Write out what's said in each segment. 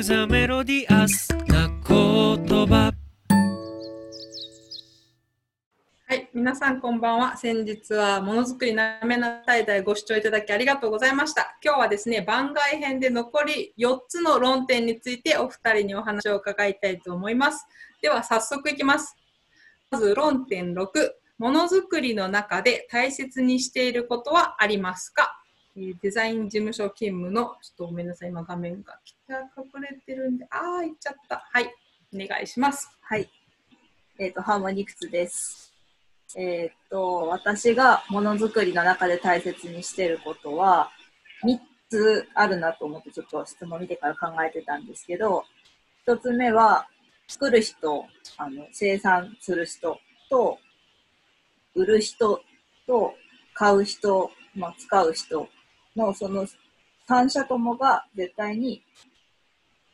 クザメロディアスな言葉はい、皆さんこんばんは。先日はものづくりなめな大会ご視聴いただきありがとうございました。今日はですね、番外編で残り4つの論点についてお二人にお話を伺いたいと思います。では早速いきます。まず論点6、ものづくりの中で大切にしていることはありますか？えデザイン事務所勤務の、ちょっとごめんなさい、今画面がが隠れてるんで、あー、いっちゃった。はい、お願いします。はい。えっ、と、ハーモニクスです。えっ、と、私がものづくりの中で大切にしてることは、3つあるなと思って、ちょっと質問見てから考えてたんですけど、1つ目は、作る人、あの生産する人と、売る人と、買う人、まあ、使う人の、その3者ともが絶対に、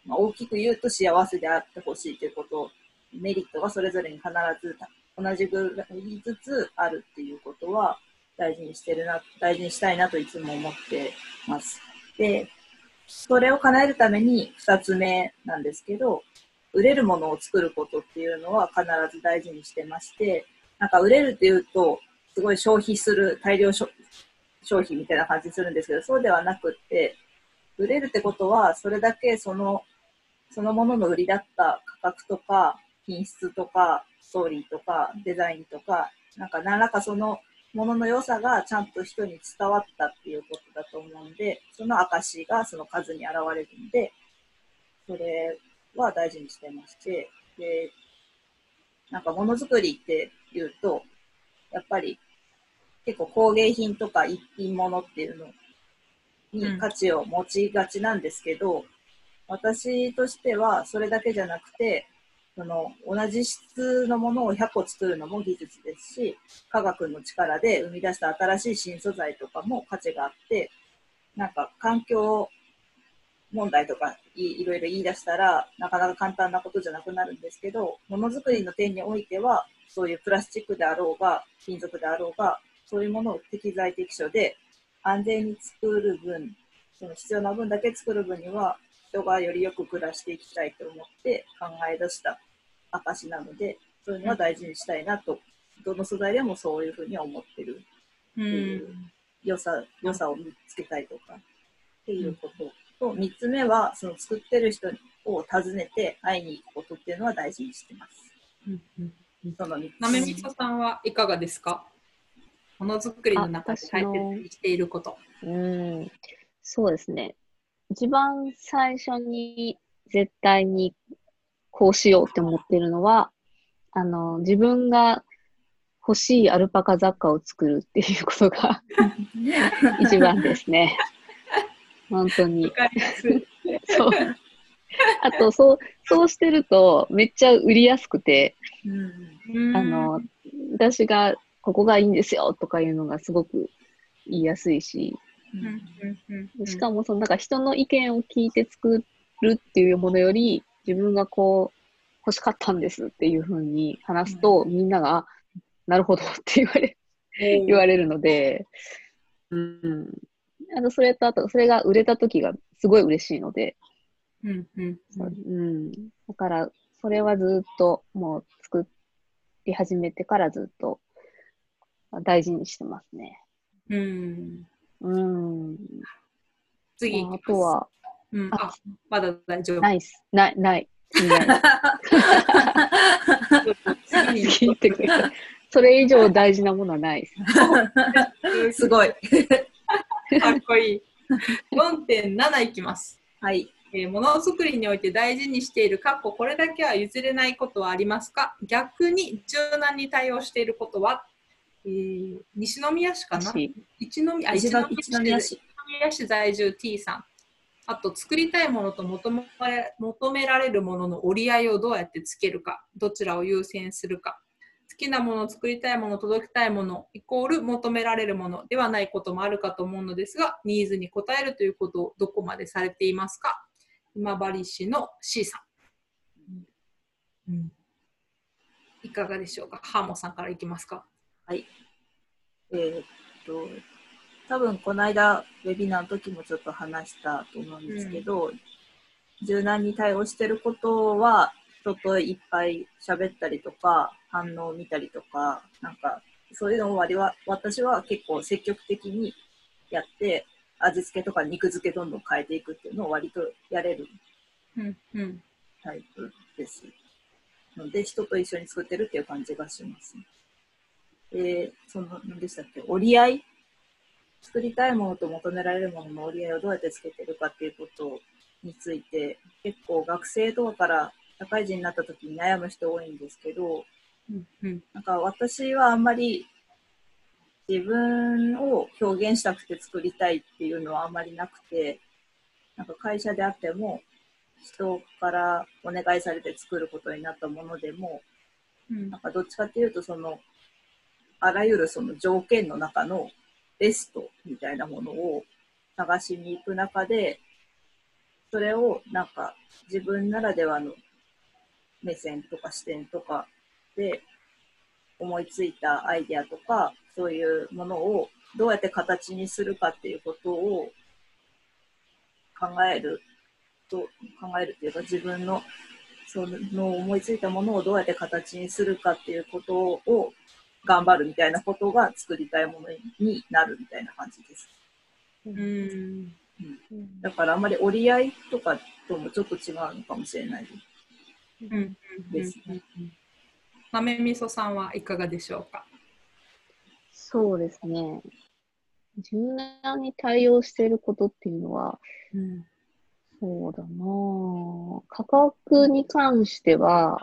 まあ、大きく言うと幸せであってほしいということメリットがそれぞれに必ず同じぐらいずつあるっていうことは大事にしてるな、大事にしたいなといつも思ってます。で、それを叶えるために二つ目なんですけど、売れるものを作ることっていうのは必ず大事にしてまして、なんか売れるっていうと、すごい消費する、大量消消費みたいな感じするんですけど、そうではなくって、売れるってことは、それだけその、そのものの売りだった価格とか、品質とか、ストーリーとか、デザインとか、なんか何らかそのものの良さがちゃんと人に伝わったっていうことだと思うんで、その証がその数に現れるんで、それは大事にしてまして、で、なんかものづくりっていうと、やっぱり結構工芸品とか一品物っていうのに価値を持ちがちなんですけど、私としてはそれだけじゃなくて、その同じ質のものを100個作るのも技術ですし、科学の力で生み出した新しい新素材とかも価値があって、なんか環境問題とかいいろいろ言い出したらなかなか簡単なことじゃなくなるんですけど、ものづくりの点においては、そういうプラスチックであろうが、金属であろうが、そういうものを適材適所で安全に作る分、その必要な分だけ作る分には、人がよりよく暮らしていきたいと思って考え出した証なので、そういうのは大事にしたいなと、どの素材でもそういうふうに思ってる。うん。良さ、良さを見つけたいとか、っていうことと、三つ目は、その作ってる人を訪ねて会いに行くことっていうのは大事にしてます。うんうんその。なめみそさんはいかがですか？ものづくりの中で大切にしていること。うん、そうですね。一番最初に絶対にこうしようって思ってるのは、あの、自分が欲しいアルパカ雑貨を作るっていうことが 一番ですね。本当に。そう。あと、そう、そうしてるとめっちゃ売りやすくて、うんあの、私がここがいいんですよとかいうのがすごく言いやすいし、しかもそのなんか人の意見を聞いて作るっていうものより自分がこう欲しかったんですっていうふうに話すと、みんながあなるほどって言われ言われるので、うん、あとそれとあとそれが売れた時がすごい嬉しいので、うん。うん。うんうん、だからそれはずっともう作り始めてからずっと大事にしてますね。うんうん、次まああとはうん、あまだ大丈夫。ない。ない、ない。ない次に。それ以上大事なものはないです。すごい。かっこいい。4.7いきます。はい。えーものづくりにおいて大事にしている、かっここれだけは譲れないことはありますか？逆に柔軟に対応していることは、えー西宮市かな？し一宮宮市。一宮市。在住 T さん。あと、作りたいものと求められ求められるものの折り合いをどうやってつけるか、どちらを優先するか。好きなもの、作りたいもの、届けたいもの、イコール求められるものではないこともあるかと思うのですが、ニーズに応えるということをどこまでされていますか？今治市の C さん。うん。いかがでしょうか？ハーモさんからいきますかはい。えーっと、多分この間、ウェビナーの時もちょっと話したと思うんですけど、柔軟に対応してることは、人といっぱい喋ったりとか、反応を見たりとか、なんか、そういうのを割は私は結構積極的にやって、味付けとか肉付けどんどん変えていくっていうのを割とやれるうんうんタイプです。ので、人と一緒に作ってるっていう感じがします。で、その、何でしたっけ、折り合い？作りたいものと求められるものの折り合いをどうやってつけてるかっていうことについて、結構学生とかから社会人になった時に悩む人多いんですけど、うんうん。なんか私はあんまり自分を表現したくて作りたいっていうのはあんまりなくて、なんか会社であっても、人からお願いされて作ることになったものでも、うん。なんかどっちかっていうと、その、あらゆるその条件の中のベストみたいなものを探しに行く中で、それをなんか自分ならではの目線とか視点とかで思いついたアイデアとか、そういうものをどうやって形にするかっていうことを考えると、考えるっていうか自分のその思いついたものをどうやって形にするかっていうことを頑張るみたいなことが作りたいものになるみたいな感じです。うんだからあんまり折り合いとかともちょっと違うのかもしれないです。うんうんですね豆味噌さんはいかがでしょうか？そうですね。柔軟に対応していることっていうのは、うんそうだなぁ価格に関しては、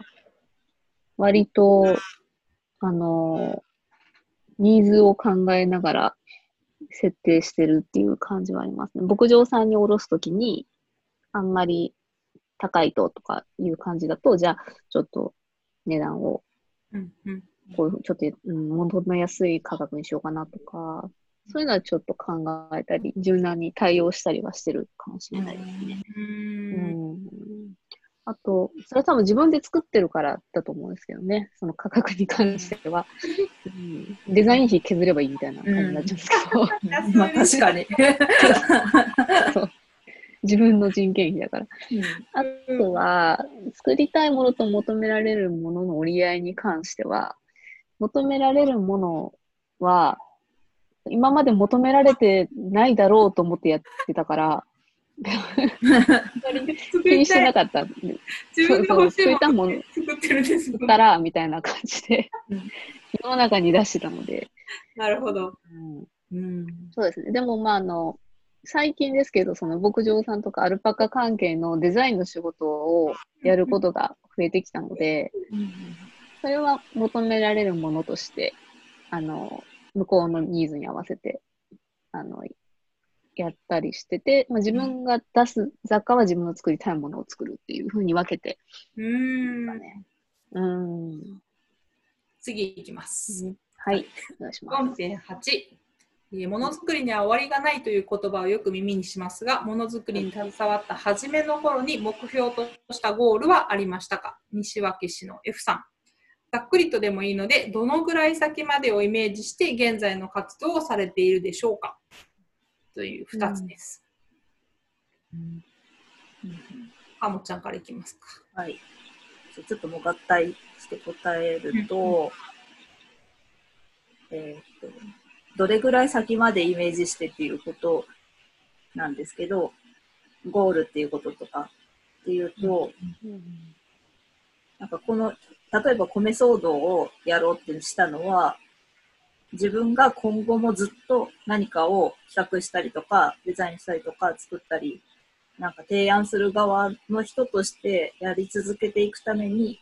割と、あの、ニーズを考えながら設定してるっていう感じはありますね。牧場さんにおろすときに、あんまり高いととかいう感じだと、じゃあ、ちょっと値段をこういうちょっと、うん、求めやすい価格にしようかなとか、そういうのはちょっと考えたり、柔軟に対応したりはしてるかもしれないですね。ううんん。あと、それは多分自分で作ってるからだと思うんですけどね、その価格に関しては。うん、デザイン費削ればいいみたいな感じになっちゃうんですけど、うんまあ確かに。そう自分の人件費だから。あとは、作りたいものと求められるものの折り合いに関しては、求められるものは、今まで求められてないだろうと思ってやってたから、気にしてなかった。自分が欲しいそうそうそういったもの作ってるんです作ったら、みたいな感じでうん、世の中に出してたので、なるほど。うんうんそうですね。でも、まあ、あの、最近ですけど、その牧場さんとかアルパカ関係のデザインの仕事をやることが増えてきたので、それは求められるものとして、あの、向こうのニーズに合わせて、あの、やったりしてて、まあ、自分が出す雑貨は自分の作りたいものを作るっていうふうに分けて、うんうん。次いきます。はい、お願いします。4.8えーものづくりには終わりがないという言葉をよく耳にしますが、ものづくりに携わった初めの頃に目標としたゴールはありましたか？西脇市の F さん。ざっくりとでもいいので、どのぐらい先までをイメージして現在の活動をされているでしょうか？という2つです。あもちゃんからいきますか。はい。ちょっともう合体して答えると、えーっと、どれぐらい先までイメージしてっていうことなんですけど、ゴールっていうこととかっていうと、なんかこの、例えば米騒動をやろうってしたのは、自分が今後もずっと何かを企画したりとか、デザインしたりとか作ったり、なんか提案する側の人としてやり続けていくために、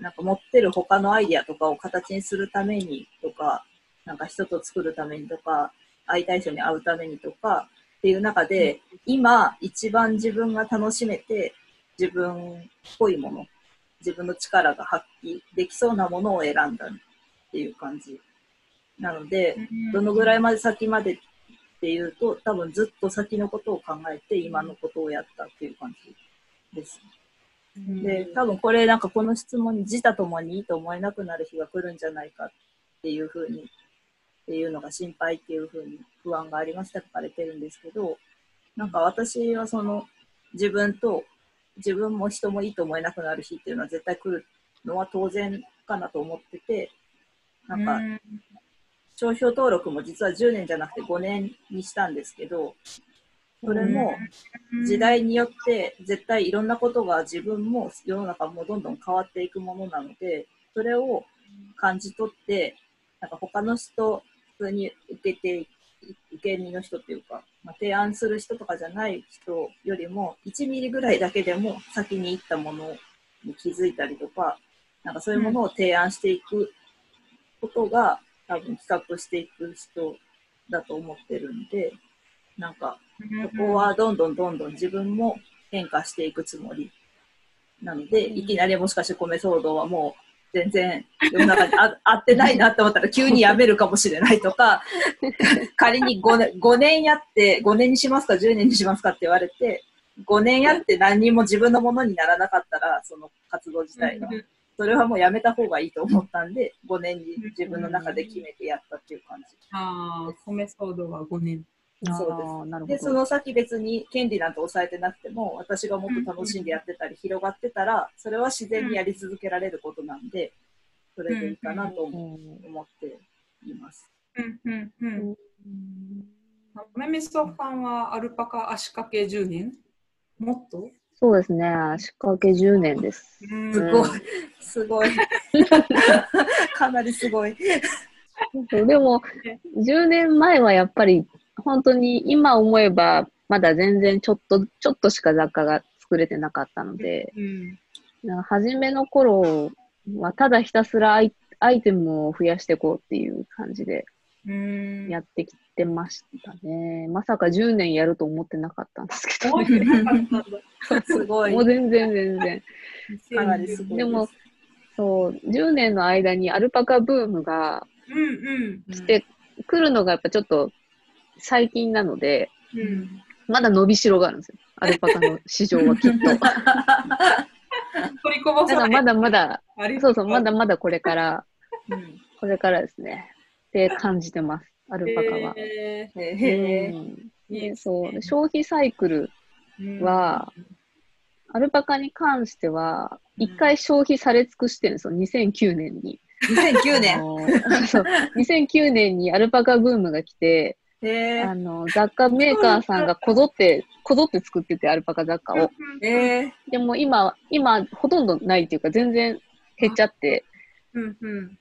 なんか持ってる他のアイディアとかを形にするためにとか、なんか人と作るためにとか、会いたい人に会うためにとかっていう中で、今一番自分が楽しめて自分っぽいもの、自分の力が発揮できそうなものを選んだっていう感じ。なので、どのぐらいまで先までっていうと、多分ずっと先のことを考えて今のことをやったっていう感じです。で、多分これなんかこの質問に自他ともにいいと思えなくなる日が来るんじゃないかっていうふうに、っていうのが心配っていうふうに不安がありますって書かれてるんですけど、なんか私はその自分と自分も人もいいと思えなくなる日っていうのは絶対来るのは当然かなと思っててなんかうん商標登録も実は10年じゃなくて5年にしたんですけどそれも時代によって絶対いろんなことが自分も世の中もどんどん変わっていくものなのでそれを感じ取ってなんか他の人普通に受けて受け身の人っていうか、まあ、提案する人とかじゃない人よりも1ミリぐらいだけでも先に行ったものに気づいたりとかなんかそういうものを提案していくことが、多分企画していく人だと思ってるんでなんかここはどんどんどんどん自分も変化していくつもりなので、いきなりもしかして米騒動はもう全然世の中にあ 合ってないなって思ったら急にやめるかもしれないとか、仮に 5, 年5年やって5年にしますか10年にしますかって言われて、5年やって何にも自分のものにならなかったら、その活動自体が。それはもうやめた方がいいと思ったんで、5年に自分の中で決めてやったっていう感じ。ああ、米騒動は5年。そうですあーなるほど。で、その先別に権利なんて抑えてなくても、私がもっと楽しんでやってたり、広がってたら、それは自然にやり続けられることなんで、それでいいかなとう思っています。うんうんう。うんんめみそさんはアルパカ足掛け10年？もっと？そうですね。仕掛け10年です。うんすごい、すごい。かなりすごい。でも、10年前はやっぱり、本当に今思えば、まだ全然ちょっと、ちょっとしか雑貨が作れてなかったので、うんなんか初めの頃はただひたすらアイアイテムを増やしていこうっていう感じでうんやってきてましたね。まさか10年やると思ってなかったんですけど、思ってなかったんだすごい。もう全然全然。かなりすごいでも、そう、10年の間にアルパカブームがうんうん来て、来るのがやっぱちょっと最近なので、うんうんまだ伸びしろがあるんですよ。アルパカの市場はきっと。取りこぼさないらまだまだ、そうそう、まだまだこれから、うんこれからですね。って感じてます、アルパカは。へへへうん。いいですでそう。ね消費サイクルーは、アルパカに関しては、うん一回消費され尽くしてるんですよ、2009年に。2009あ年。のそう。2009年にアルパカブームが来て、へあの雑貨メーカーさんがこぞって、こぞって作ってて、アルパカ雑貨を。でも今、今、ほとんどないっていうか、全然減っちゃって、うんうん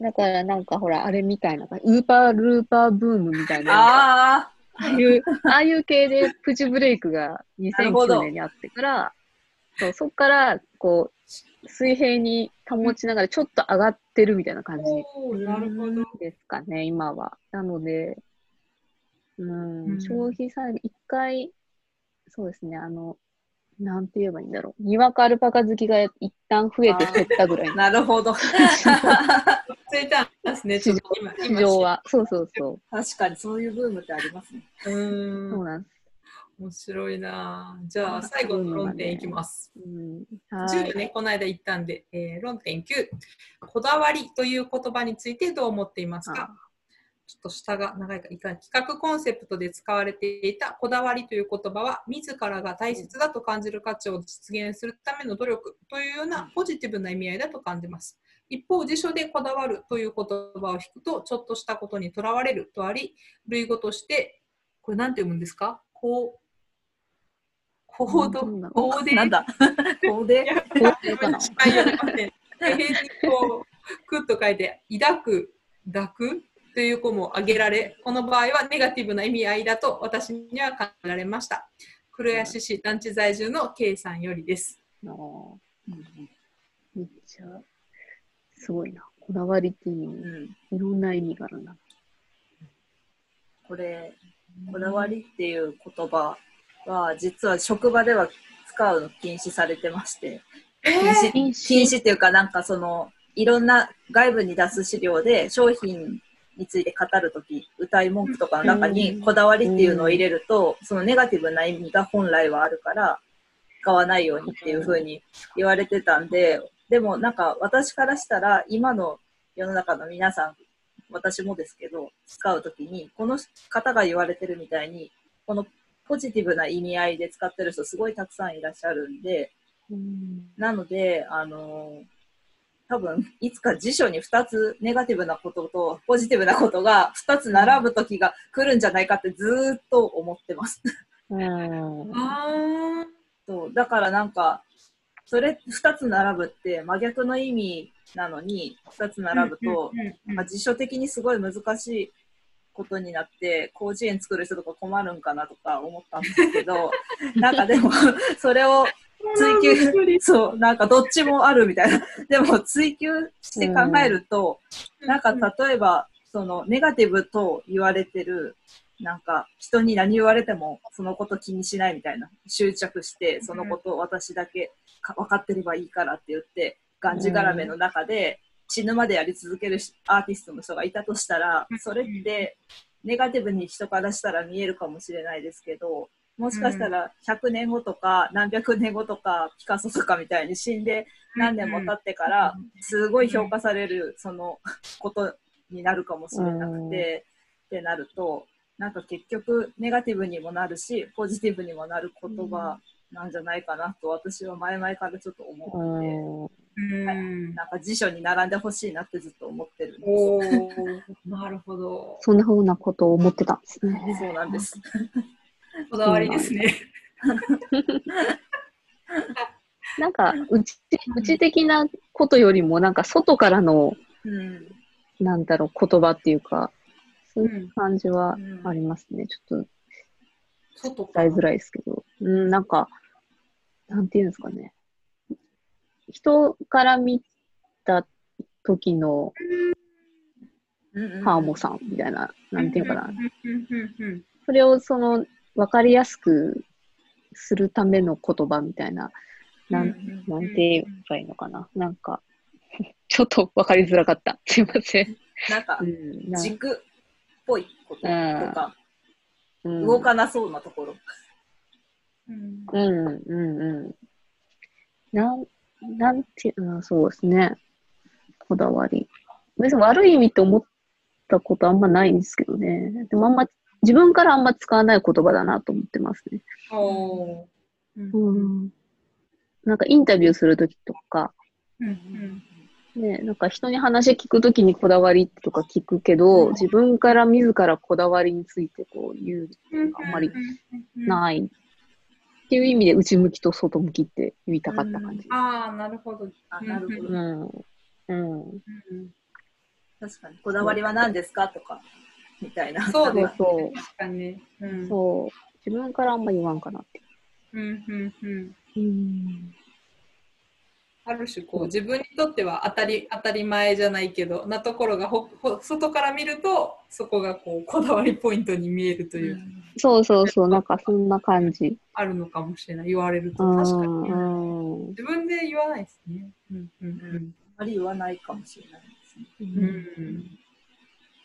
だからなんかほら、あれみたいな、ウーパールーパーブームみたいな、ああいう、ああいう系でプチブレイクが2009なるほど年にあってから、そうそこから、こう、水平に保ちながらちょっと上がってるみたいな感じ。ですかね、今は。なので、ううんん、消費サイクル、一回、そうですね、あの、なんて言えばいいんだろう。にわかアルパカ好きが一旦増えて減ったぐらいのなるほど。ついたんですね、ちょっと今。市場は。そうそうそ確かにそういうブームってありますね。今。うう。んそうなんです。面白いなぁじゃあ、最後の論点いきます。うん、は10い。ね、この間言ったんで、えー論点9。こだわりという言葉についてどう思っていますか？ちょっと下が長いからいか。企画コンセプトで使われていたこだわりという言葉は、自らが大切だと感じる価値を実現するための努力というようなポジティブな意味合いだと感じます。一方、辞書でこだわるという言葉を引くと、ちょっとしたことにとらわれるとあり、類語として、これなんて読むんですか？こう、行動、なんだ？行動なんだ？こうで？いや、肯定かな近いよね。平にこう、くっと書いて、抱く、抱く？という子も挙げられ、この場合はネガティブな意味合いだと私には感じられました。黒谷市団地在住の K さんよりです。あーうんめっちゃ、すごいな。こだわりっていうのうんにいろんな意味があるな。これ、こだわりっていう言葉は、実は職場では使うの禁止されてまして、え禁止禁止禁止っていうか、なんかその、いろんな外部に出す資料で商品について語るとき、歌い文句とかの中にこだわりっていうのを入れると、そのネガティブな意味が本来はあるから、使わないようにっていうふうに言われてたんで、でもなんか私からしたら、今の世の中の皆さん、私もですけど、使うときに、この方が言われてるみたいに、このポジティブな意味合いで使ってる人すごいたくさんいらっしゃるんで、うん。なので、あの多分いつか辞書に2つネガティブなこととポジティブなことが2つ並ぶ時が来るんじゃないかってずーっと思ってます。うん。あそう。だからなんかそれ2つ並ぶって真逆の意味なのに2つー並ぶと、まあ、辞書的にすごい難しいことになって広辞苑作る人とか困るんかなとか思ったんですけど なんかでもそれを追求そうなんかどっちもあるみたいな。でも追求して考えると、なんか例えばそのネガティブと言われてるなんか人に何言われてもそのこと気にしないみたいな。執着してそのことを私だけか分かってればいいからって言ってがんじがらめの中で死ぬまでやり続けるしアーティストの人がいたとしたらそれってネガティブに人からしたら見えるかもしれないですけどもしかしたら100年後とか何百年後とかピカソとかみたいに死んで何年も経ってからすごい評価されるそのことになるかもしれなくてってなるとなんか結局ネガティブにもなるしポジティブにもなる言葉なんじゃないかなと私は前々からちょっと思ってなんか辞書に並んでほしいなってずっと思ってるんです。なるほど。そんなふうなことを思ってたんですね。そうなんです。こだわりですね。なんか、うち、うち的なことよりも、なんか外からの、うん。なんだろう、言葉っていうか、そういううん感じはうんありますね。ちょっと伝えづらいですけど。うん、なんか、なんていうんですかね。人から見た時のハーモさんみたいな、なんていうかな。うんうんうんそれをその、わかりやすくするための言葉みたいな、なん、なんて言えばいいのかな。なんか、ちょっとわかりづらかった。すいません。なんかうん、な軸っぽいこととか、うん動かなそうなところ。うんうん、うん、うん。なん、なんて、うん、そうですね。こだわり。別に悪い意味って思ったことあんまないんですけどね。でもあんま、自分からあんま使わない言葉だなと思ってますね。うんうん。なんかインタビューするときとか、うんね、なんか人に話聞くときにこだわりとか聞くけど、自分から自らこだわりについてこう言ううんあんまりうんないっていう意味で内向きと外向きって言いたかった感じ。ああ、なるほど。あなるほど。うん。うん。うん確かに。こだわりは何ですかとか、みたいな。そうですそうね。確かにね。うんそう。自分からあんま言わんかなって。うんうんうんうん。ある種こう自分にとっては当たり当たり前じゃないけどなところがほほ外から見るとそこがこうこだわりポイントに見えるという、そうそうそう、なんかそんな感じ。あるのかもしれない言われるとうん。確かに、うん。自分で言わないですね。うんうんうんあまり言わないかもしれないですね。うん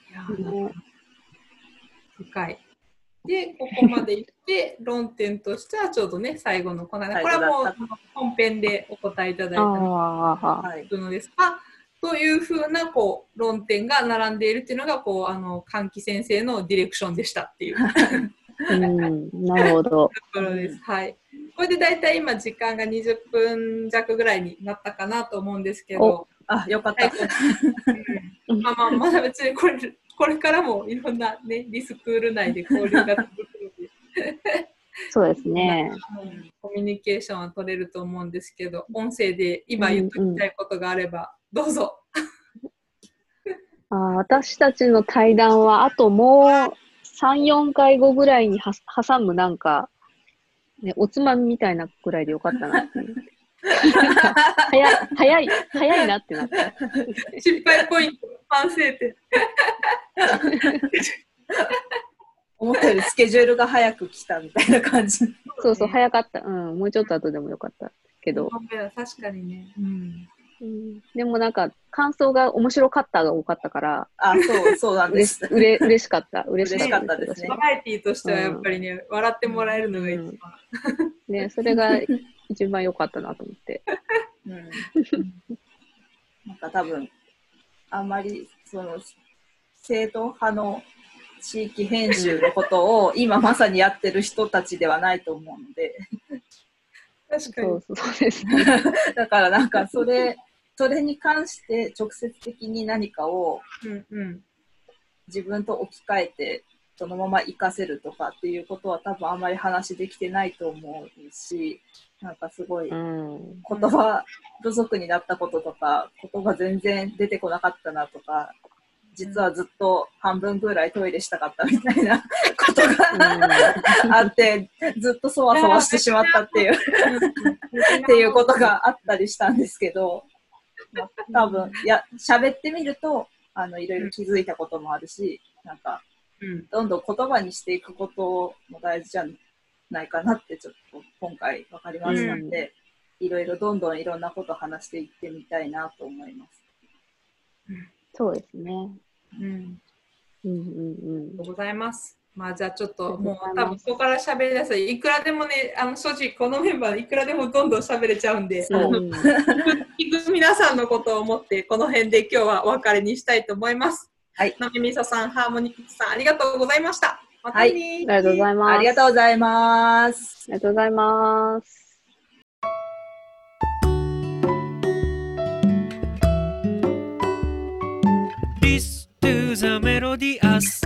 いやね深い。で、ここまでいって、論点としてはちょうどね、最後のこの、これはもう本編でお答えいただいたのですが、というふうなこう論点が並んでいるっていうのがこうあの換気先生のディレクションでしたっていうとうん。なるほど。ころです。はい。これで大体今時間が20分弱ぐらいになったかなと思うんですけど、あ、よかった。うんまあまあまだ別にこれこれからもいろんなねリスクール内で交流が続くので。そうですね。うんコミュニケーションは取れると思うんですけど、音声で今言っときたいことがあれば、どうぞ。あー私たちの対談は、あともう3、4回後ぐらいには挟むなんか、ね、おつまみみたいなぐらいでよかったなっていう。早い、早い、早いなってなった。失敗ポイント、反省点。思ったよりスケジュールが早く来たみたいな感じ。そうそう、早かった。うん、もうちょっと後でもよかったけど。確かにね。うんうん、でもなんか、感想が面白かったが多かったから、あ、そう、そうなんです。うれうれ嬉しかった。嬉しかった嬉しかったですねバラエティとしてはやっぱりね、笑ってもらえるのが一番。ね、それが一番良かったなと思って。うん。なんか多分、あんまり、その、正統派の地域編集のことを今まさにやってる人たちではないと思うので、確かにそう。そうですね。だからなんかそれ、それに関して直接的に何かを。自分と置き換えてそのまま活かせるとかっていうことは多分あんまり話できてないと思うし、なんかすごいうん。言葉不足になったこととか、言葉全然出てこなかったなとか、実はずっと半分ぐらいトイレしたかったみたいな ことがあって、ずっとそわそわしてしまったっていう、っていうことがあったりしたんですけど、まあ、多分いや、喋ってみると、あの、いろいろ気づいたこともあるし、なんか、うん。どんどん言葉にしていくことも大事じゃないかなってちょっと今回分かりましたんで、いろいろどんどんいろんなこと話していってみたいなと思います。そうですね。うん。うんうんうんございます。まあじゃあちょっともう多分ここから喋り出すいくらでもねあの正直このメンバーでいくらでもどんどん喋れちゃうんでうん 聞く皆さんのことを思ってこの辺で今日はお別れにしたいと思います。はい。のめみささん、ハーモニクスさん、ありがとうございました。またね、はい。ありがとうございます。ありがとうございます。ありがとうございます。This to the melody as